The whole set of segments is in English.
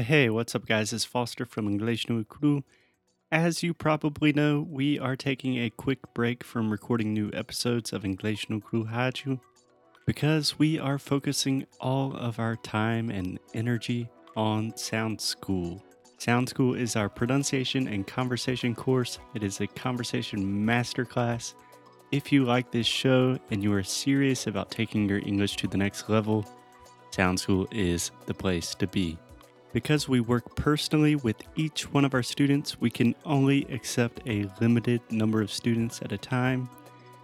Hey, what's up, guys? It's Foster from English no Cru. As you probably know, we are taking a quick break from recording new episodes of English no Cru Rádio because we are focusing all of our time and energy on Sound School. Sound School is our pronunciation and conversation course. It is a conversation masterclass. If you like this show and you are serious about taking your English to the next level, Sound School is the place to be. Because we work personally with each one of our students, we can only accept a limited number of students at a time.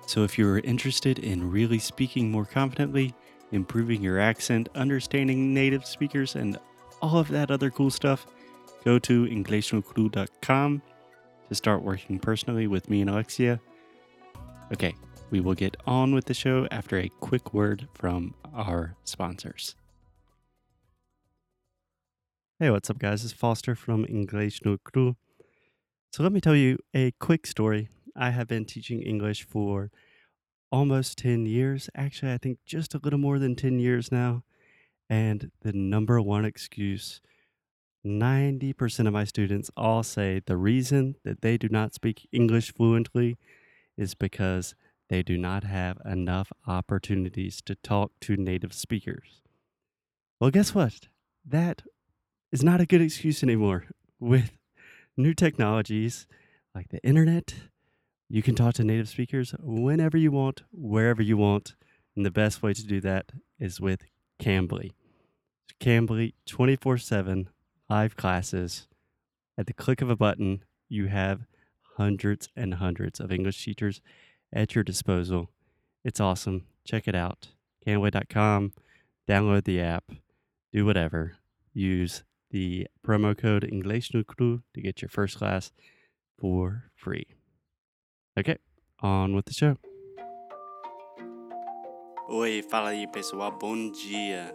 So if you're interested in really speaking more confidently, improving your accent, understanding native speakers, and all of that other cool stuff, go to EnglishNoCru.com to start working personally with me and Alexia. Okay, we will get on with the show after a quick word from our sponsors. Hey, what's up, guys? It's Foster from English no Cru. So, let me tell you a quick story. I have been teaching English for almost 10 years. Actually, I think just a little more than 10 years now. And the number one excuse 90% of my students all say the reason that they do not speak English fluently is because they do not have enough opportunities to talk to native speakers. Well, guess what? That is not a good excuse anymore. With new technologies like the internet, you can talk to native speakers whenever you want, wherever you want. And the best way to do that is with Cambly. Cambly 24 7 live classes. At the click of a button, you have hundreds and hundreds of English teachers at your disposal. It's awesome. Check it out. Cambly.com. Download the app. Do whatever. Use the promo code English no Cru to get your first class for free. Okay, on with the show. Oi, fala aí pessoal, bom dia.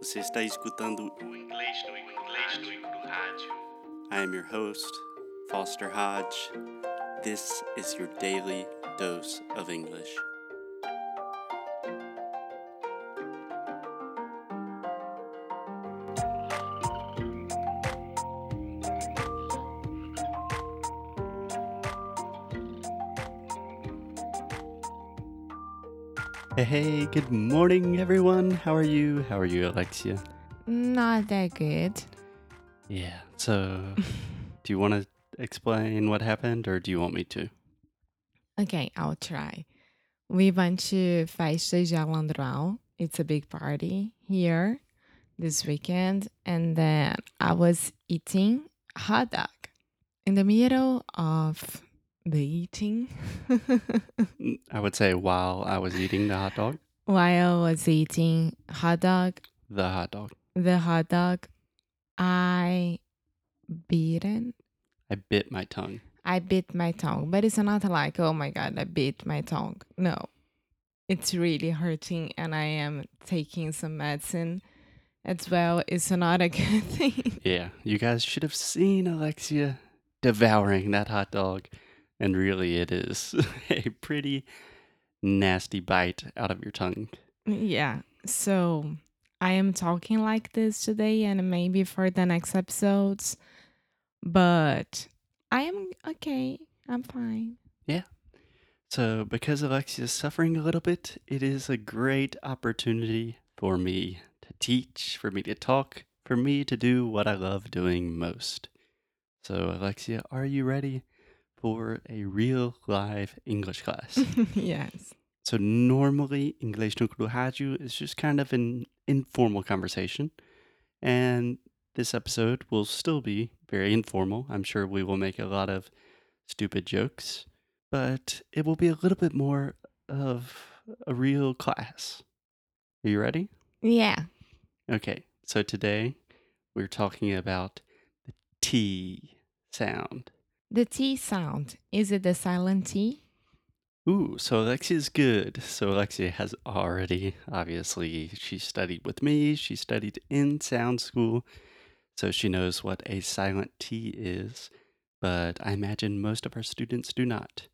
Você está escutando o Inglês no Inglês no Rádio. I am your host, Foster Hodge. This is your daily dose of English. Hey, hey, good morning, everyone. How are you? How are you, Alexia? Not that good. Yeah. So, do you want to explain what happened or do you want me to? Okay, I'll try. We went to Festa de Alandral. It's a big party here this weekend. And then I was eating hot dog in the middle of the eating. I would say while I was eating the hot dog, While I was eating hot dog, the hot dog, the hot dog, I bitten. I bit my tongue. I bit my tongue, but it's not like, oh my God, I bit my tongue. No, it's really hurting, and I am taking some medicine as well. It's not a good thing. Yeah, you guys should have seen Alexia devouring that hot dog. And really, it is a pretty nasty bite out of your tongue. yeah, so I am talking like this today, and maybe for the next episodes, but I am okay. I'm fine. Yeah. So, because Alexia is suffering a little bit, it is a great opportunity for me to teach, for me to talk, for me to do what I love doing most. So, Alexia, are you ready for a real live English class? yes. so, normally, English no Cru Rádio is just kind of an informal conversation. And this episode will still be very informal. I'm sure we will make a lot of stupid jokes, but it will be a little bit more of a real class. Are you ready? Yeah. Okay, so today we're talking about the T sound. The T sound. Is it the silent T? Ooh, so Alexia's good. So Alexia has already, obviously, she studied with me. She studied in sound school, so she knows what a silent T is. But I imagine most of our students do not.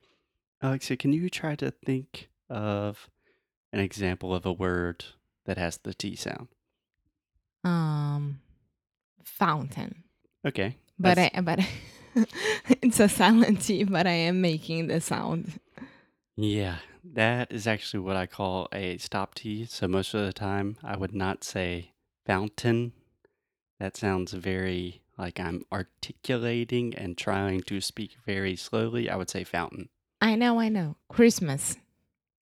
Alexia, can you try to think of an example of a word that has the T sound? Um, fountain. Okay. But I but it's a silent T, but I am making the sound. Yeah, that is actually what I call a stop T. So most of the time, I would not say fountain. That sounds very like I'm articulating and trying to speak very slowly. I would say fountain. I know, I know. Christmas.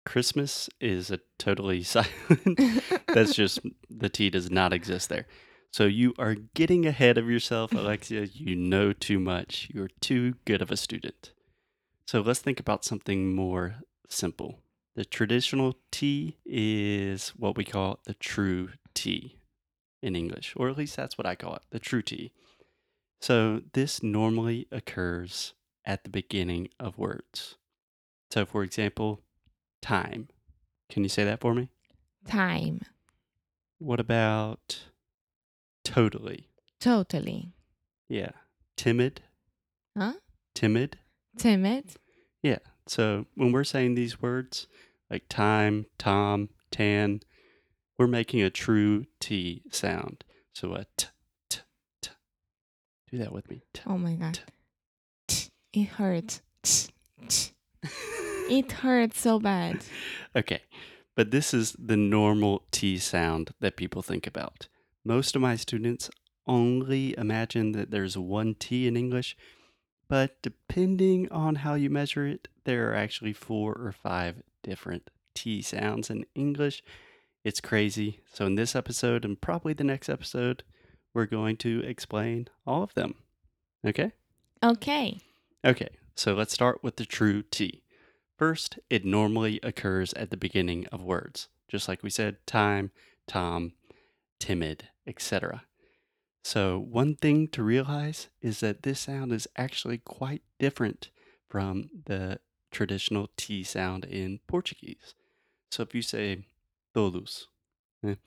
Christmas is a totally silent. That's just the T does not exist there. So you are getting ahead of yourself, mm-hmm. Alexia. You know too much. You're too good of a student. So let's think about something more simple. The traditional T is what we call the true T in English, or at least that's what I call it, the true T. So this normally occurs at the beginning of words. So, for example, time. Can you say that for me? Time. What about totally? Totally. Yeah. Timid? Huh? Timid? Timid. Yeah. So when we're saying these words like time, tom, tan, we're making a true T sound. So a t, t, t. Do that with me. T. Oh my god. It hurts. It hurts so bad. Okay. But this is the normal T sound that people think about. Most of my students only imagine that there's one T in English, but depending on how you measure it, there are actually four or five different T sounds in English. It's crazy. So, in this episode and probably the next episode, we're going to explain all of them. Okay? Okay. Okay, so let's start with the true T. First, it normally occurs at the beginning of words, just like we said time, tom, timid, etc. So, one thing to realize is that this sound is actually quite different from the traditional T sound in Portuguese. So, if you say todos, né?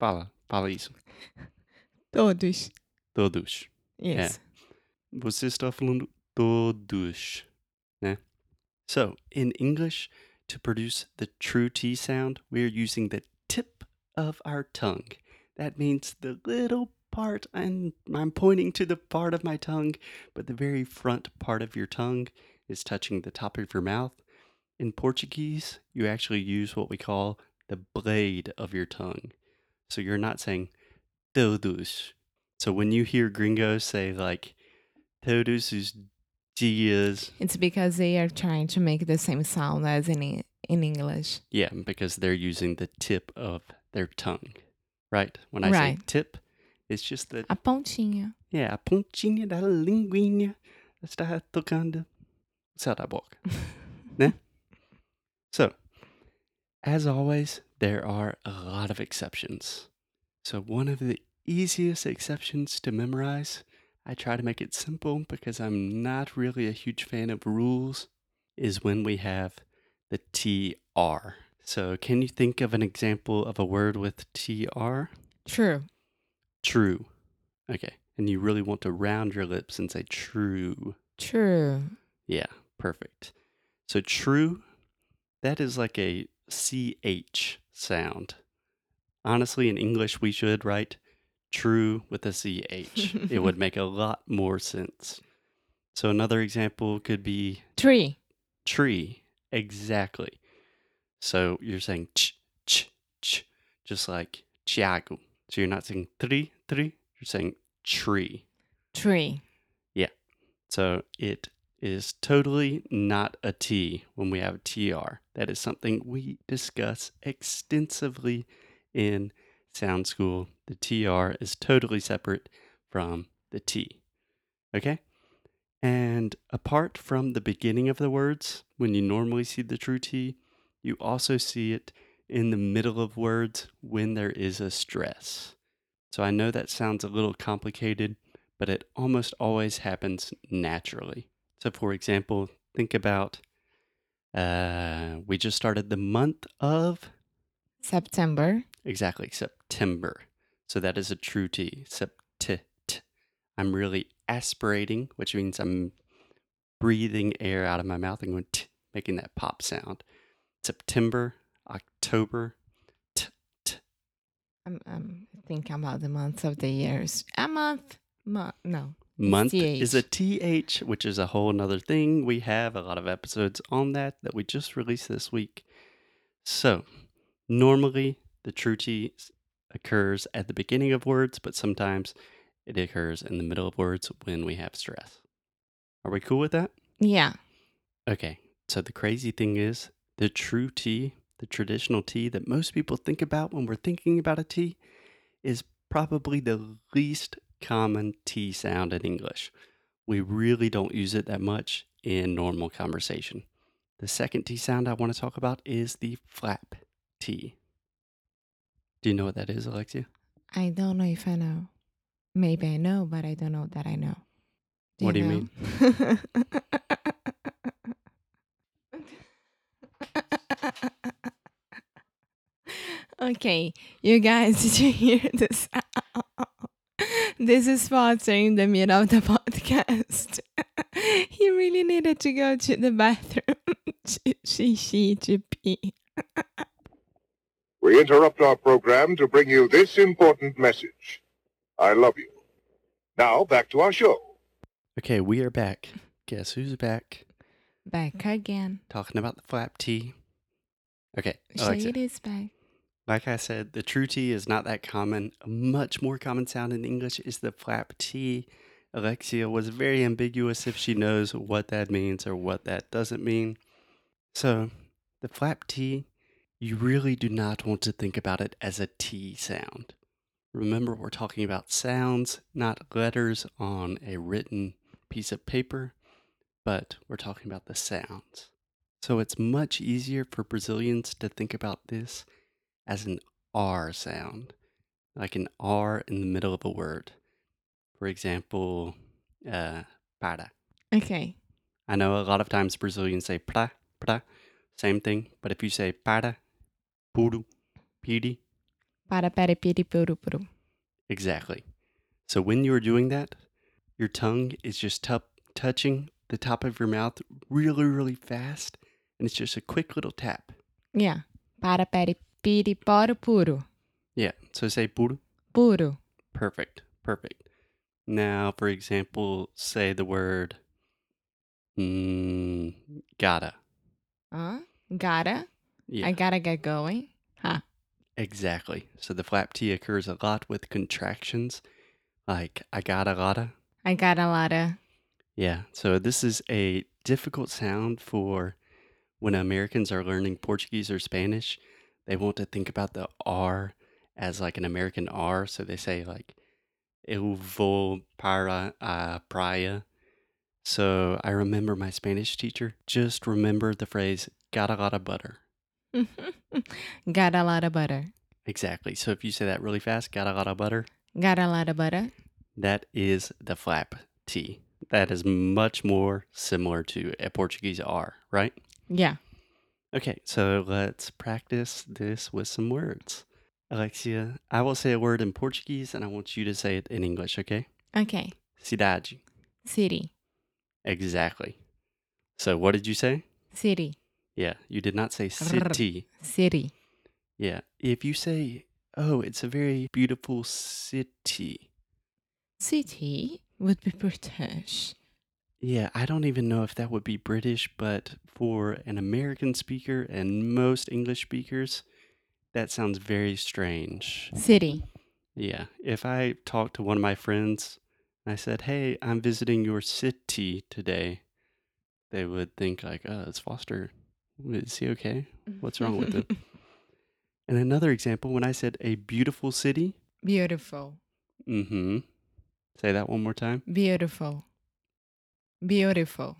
fala, fala isso, Todos. todos. Yes. Você está falando todos, né? So, in English, to produce the true T sound, we're using the tip of our tongue. That means the little part, and I'm pointing to the part of my tongue, but the very front part of your tongue is touching the top of your mouth. In Portuguese, you actually use what we call the blade of your tongue. So you're not saying todos. So when you hear gringos say like todos os dias, It's because they are trying to make the same sound as in in English. yeah, because they're using the tip of their tongue, right? When I say tip, it's just the A pontinha. yeah, a pontinha da linguinha está tocando o céu da boca. né? So, as always, there are a lot of exceptions. So, one of the easiest exceptions to memorize, I try to make it simple because I'm not really a huge fan of rules, is when we have the TR. So, can you think of an example of a word with TR? True. True. Okay. And you really want to round your lips and say true. True. Yeah, perfect. So true, that is like a CH sound. Honestly, in English, we should write true with a CH. it would make a lot more sense. So another example could be Tree. tree. Exactly. So you're saying ch, ch, ch, just like Tiago. So you're not saying three, three, you're saying tree. Tree. Yeah. So it is totally not a T when we have a TR. That is something we discuss extensively in sound school. The TR is totally separate from the T. Okay? And apart from the beginning of the words, when you normally see the true T, you also see it in the middle of words when there is a stress. So I know that sounds a little complicated, but it almost always happens naturally. So, for example, think about uh, we just started the month of September. exactly September. So that is a true T. Sept. I'm really aspirating, which means I'm breathing air out of my mouth and going t, making that pop sound. September, October, t, t. Um, um, think about the months of the years. A month, month, no. Month is a TH. TH, which is a whole nother thing. We have a lot of episodes on that that we just released this week. So, normally the true T occurs at the beginning of words, but sometimes it occurs in the middle of words when we have stress. Are we cool with that? Yeah. Okay, so the crazy thing is the true T, the traditional T that most people think about when we're thinking about a T, is probably the least common T sound in English. We really don't use it that much in normal conversation. The second T sound I want to talk about is the flap T. Do you know what that is, Alexia? I don't know if I know. Maybe I know, but I don't know that I know. What do you mean? okay, you guys, did you hear this? this is Foster in the middle of the podcast. he really needed to go to the bathroom. she, she, to pee. We interrupt our program to bring you this important message. I love you. Now, back to our show. Okay, we are back. Guess who's back? Back again. Talking about the flap T. Okay, Say Alexia. it is back. Like I said, the true T is not that common. A much more common sound in English is the flap T. Alexia was very ambiguous if she knows what that means or what that doesn't mean. So, the flap T, you really do not want to think about it as a T sound. Remember, we're talking about sounds, not letters on a written piece of paper, but we're talking about the sounds. So, it's much easier for Brazilians to think about this as an R sound, like an R in the middle of a word. For example, uh, para. Okay. I know a lot of times Brazilians say pra, pra, same thing, but if you say para, puru, piri, Para, para, piri, puru, puru. exactly. So when you're doing that, your tongue is just tu- touching the top of your mouth really, really fast, and it's just a quick little tap. Yeah. Para, para, piri, poro, puro. Yeah, so say puru, Puro. Perfect. Perfect. Now, for example, say the word mm, gotta. Huh? Gotta. Yeah, I gotta get going. Huh. exactly. So the flap T occurs a lot with contractions, like I gotta gotta. I got a lot of. Yeah, so this is a difficult sound for when Americans are learning Portuguese or Spanish. They want to think about the R as like an American R, so they say like eu vou para a praia. So I remember my Spanish teacher just remembered the phrase got a lot of butter. got a lot of butter. Exactly. So if you say that really fast, got a lot of butter, Got a lot of butter. that is the flap T. That is much more similar to a Portuguese R, right? Yeah. Okay, so let's practice this with some words. Alexia, I will say a word in Portuguese and I want you to say it in English, okay? Okay. Cidade. City. Exactly. So what did you say? City. Yeah, you did not say city. City. Yeah, if you say, oh, it's a very beautiful city. City would be British. Yeah, I don't even know if that would be British, but for an American speaker and most English speakers, that sounds very strange. City. Yeah, if I talked to one of my friends and I said, "Hey, I'm visiting your city today," they would think like, "Oh, it's Foster. Is he okay?" What's wrong with him? And another example, when I said a beautiful city, Beautiful. mm-hmm. Say that one more time. Beautiful. Beautiful.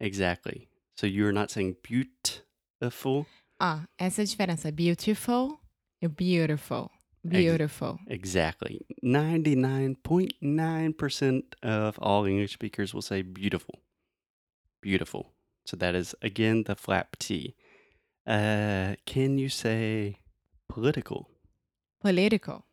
Exactly. So you're not saying beautiful. Ah, essa é a diferença. Beautiful e beautiful. Beautiful. Exactly. 99.9% of all English speakers will say beautiful. Beautiful. So that is, again, the flap T. Uh, can you say political? Political.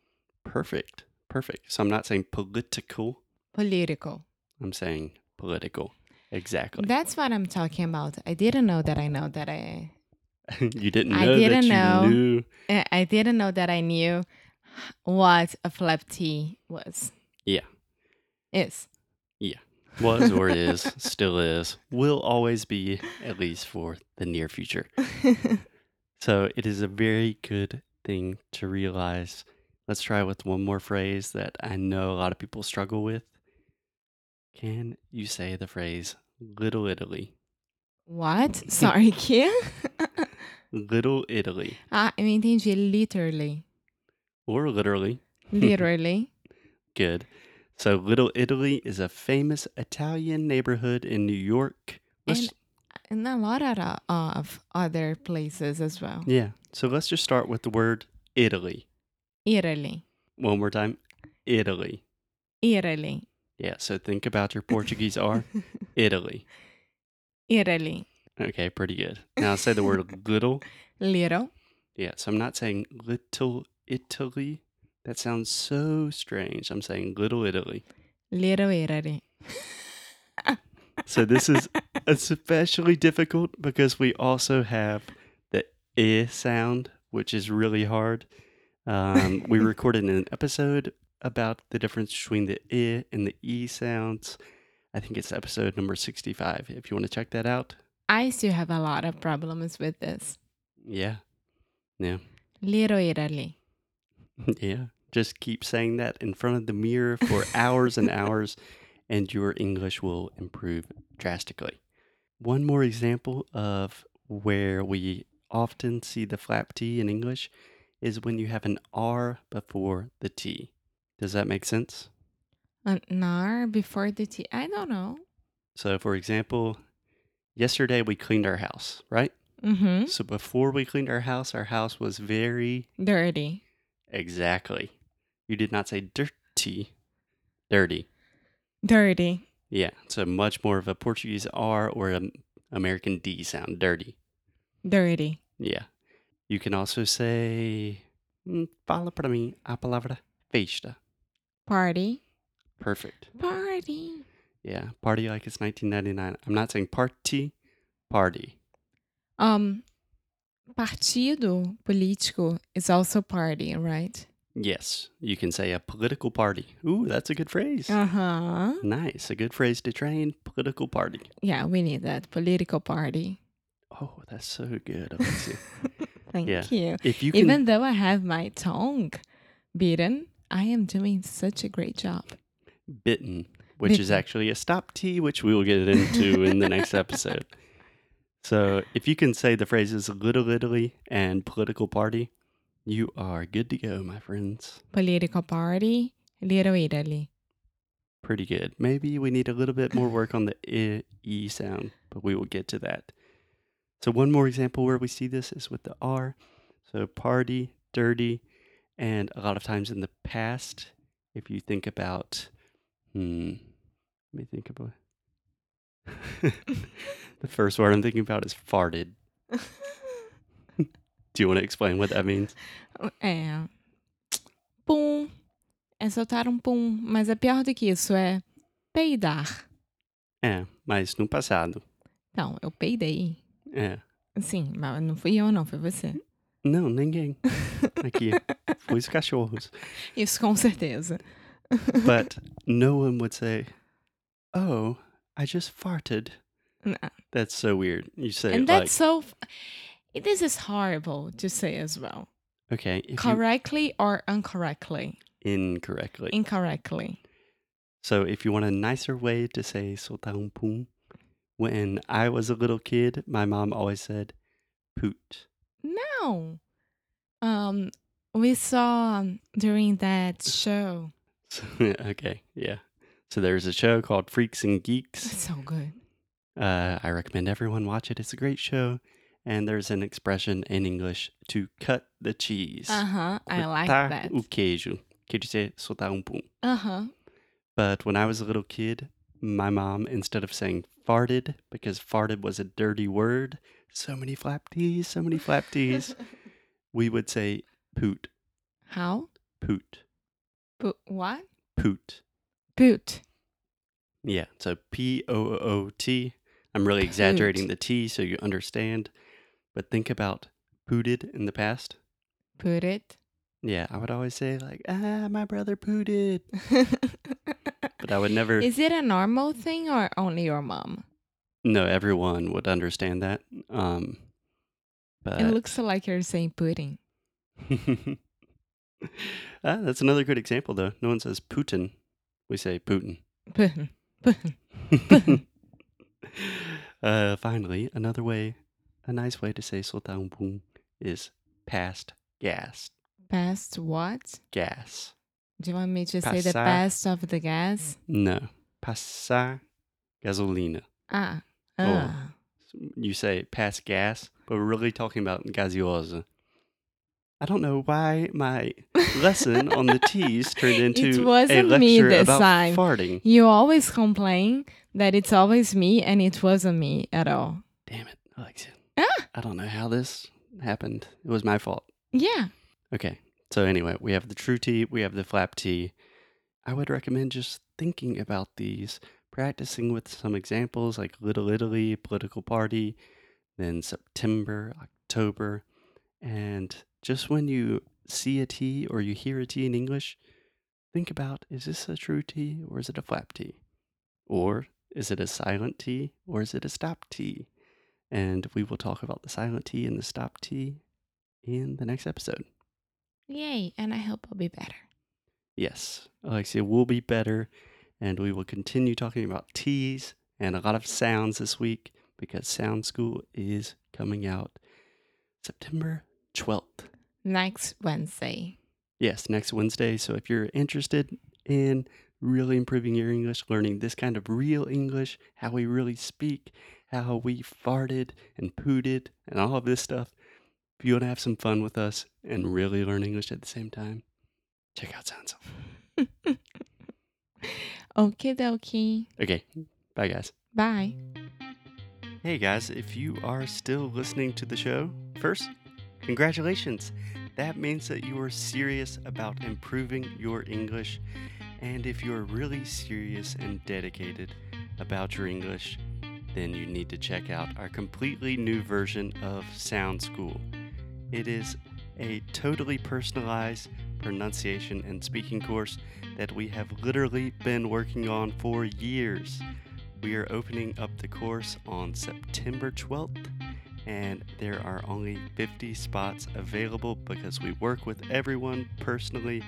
Perfect. Perfect. So I'm not saying political, Political. I'm saying political. Exactly. That's what I'm talking about. I didn't know that I know that I you didn't I know that didn't you know. knew. I I didn't know that I knew what a flap T was. Yeah. Is. Yeah. Was or is, still is, will always be, at least for the near future. So it is a very good thing to realize. Let's try with one more phrase that I know a lot of people struggle with. Can you say the phrase Little Italy? what? Sorry, que? Little Italy. ah, eu entendi. Literally. Or literally. Literally. Good. So Little Italy is a famous Italian neighborhood in New York. And, and a lot of, uh, of other places as well. yeah. So let's just start with the word Italy. Italy. One more time. Italy. Italy. Yeah. So think about your Portuguese R. Italy. Italy. Okay, pretty good. Now say the word little. Little. Yeah, so I'm not saying little Italy. That sounds so strange. I'm saying little Italy. Little Italy. So this is especially difficult because we also have the i sound, which is really hard. Um, we recorded an episode about the difference between the i and the e sounds. I think it's episode number 65. If you want to check that out, I still have a lot of problems with this. yeah, yeah. Little Italy. Yeah. Just keep saying that in front of the mirror for hours and hours, and your English will improve drastically. One more example of where we often see the flap T in English is when you have an R before the T. Does that make sense? An R before the T. I don't know. So, for example, yesterday we cleaned our house, right? Mm-hmm. So, before we cleaned our house, our house was very Dirty. exactly. You did not say dirty, dirty. Dirty. Yeah, so much more of a Portuguese R or an American D sound, dirty. Dirty. Yeah. You can also say, fala para mim a palavra festa. Party. Perfect. Party. Yeah, party like it's 1999. I'm not saying party, party. Um, partido político is also party, right? Yes, you can say a political party. Ooh, that's a good phrase. Uh huh. Nice, a good phrase to train. Political party. Yeah, we need that political party. Oh, that's so good, Alexia. Thank Yeah. you. if you can, Even though I have my tongue beaten, I am doing such a great job. bitten, which is actually a stop T, which we will get into in the next episode. So if you can say the phrases Little Italy and political party, you are good to go, my friends. Political party, Little Italy. Pretty good. Maybe we need a little bit more work on the I, E sound, but we will get to that. So one more example where we see this is with the R. So party, dirty, and a lot of times in the past, if you think about, hmm, let me think about. the first word I'm thinking about is farted. Do you want to explain what that means? É. Pum. É soltar um pum. Mas é pior do que isso, é peidar. É, mas no passado. Não, eu peidei. É. Sim, mas não fui eu, não, foi você. Não, ninguém. Aqui. Foi os cachorros. Isso com certeza. But no one would say, Oh, I just farted. Não. That's so weird. You say And that's like, so. f- This is horrible to say as well. okay, if you, Correctly or incorrectly? incorrectly. Incorrectly. so if you want a nicer way to say soltar um pum, when I was a little kid, my mom always said poot. No. Um, we saw during that show. Okay, yeah. So there's a show called Freaks and Geeks. It's so good. Uh, I recommend everyone watch it. It's a great show. And there's an expression in English to cut the cheese. Uh huh. I like that. o queijo. Quer dizer, soltar um pum. Uh huh. But when I was a little kid, my mom, instead of saying farted, because farted was a dirty word, so many flap T's, so many flap T's, we would say poot, How? poot, But what? poot. Boot. Yeah, so P O O T. I'm really exaggerating the T so you understand. But think about pooted in the past. It. Yeah, I would always say like, ah, my brother pooted, but I would never. Is it a normal thing or only your mom? No, everyone would understand that. Um, but It looks like you're saying pudding. ah, that's another good example, though. No one says Putin. We say Putin. Pudding. Pudding. uh, finally, another way, a nice way to say soltar boom is past gas. Past what? Gas. Do you want me to say the Passar. best of the gas? No. Passar gasolina. Ah. Oh. ah. You say pass gas, but we're really talking about gaseosa. I don't know why my lesson on the T's turned into a wasn't lecture me this about time. farting. You always complain that it's always me and it wasn't me at all. Damn it, Alexia. Ah. I don't know how this happened. It was my fault. Yeah. Okay. So anyway, we have the true T, we have the flap T. I would recommend just thinking about these, practicing with some examples like Little Italy, political party, then September, October, and just when you see a T or you hear a T in English, think about is this a true T or is it a flap T? Or is it a silent T or is it a stop T? And we will talk about the silent T and the stop T in the next episode. Yay. And I hope I'll be better. Yes, Alexia will be better, and we will continue talking about T's and a lot of sounds this week because Sound School is coming out September 12th. Next Wednesday. Yes, next Wednesday. So if you're interested in really improving your English, learning this kind of real English, how we really speak, how we farted and pooted, and all of this stuff, if you want to have some fun with us and really learn English at the same time, check out Sound School. Okie dokie. Okay, bye guys. Bye. Hey guys, if you are still listening to the show, first, congratulations. That means that you are serious about improving your English. And if you're really serious and dedicated about your English, then you need to check out our completely new version of Sound School. It is a totally personalized pronunciation and speaking course that we have literally been working on for years. We are opening up the course on September 12th, and there are only 50 spots available because we work with everyone personally.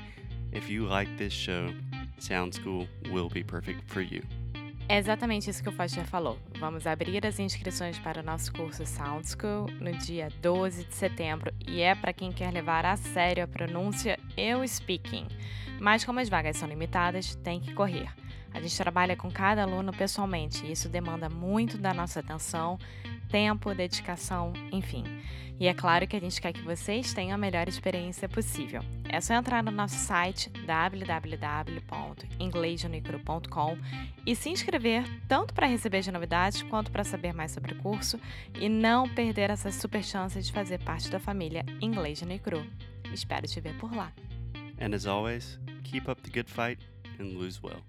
If you like this show, Sound School will be perfect for you. É exatamente isso que o Foster falou. Vamos abrir as inscrições para o nosso curso Sound School no dia 12 de setembro e é para quem quer levar a sério a pronúncia e o speaking. Mas como as vagas são limitadas, tem que correr. A gente trabalha com cada aluno pessoalmente e isso demanda muito da nossa atenção, tempo, dedicação, enfim. E é claro que a gente quer que vocês tenham a melhor experiência possível. É só entrar no nosso site www.inglesjeunicru.com e se inscrever tanto para receber as novidades quanto para saber mais sobre o curso e não perder essa super chance de fazer parte da família Inglês Unicru. Espero te ver por lá. And as always, keep up the good fight and lose well.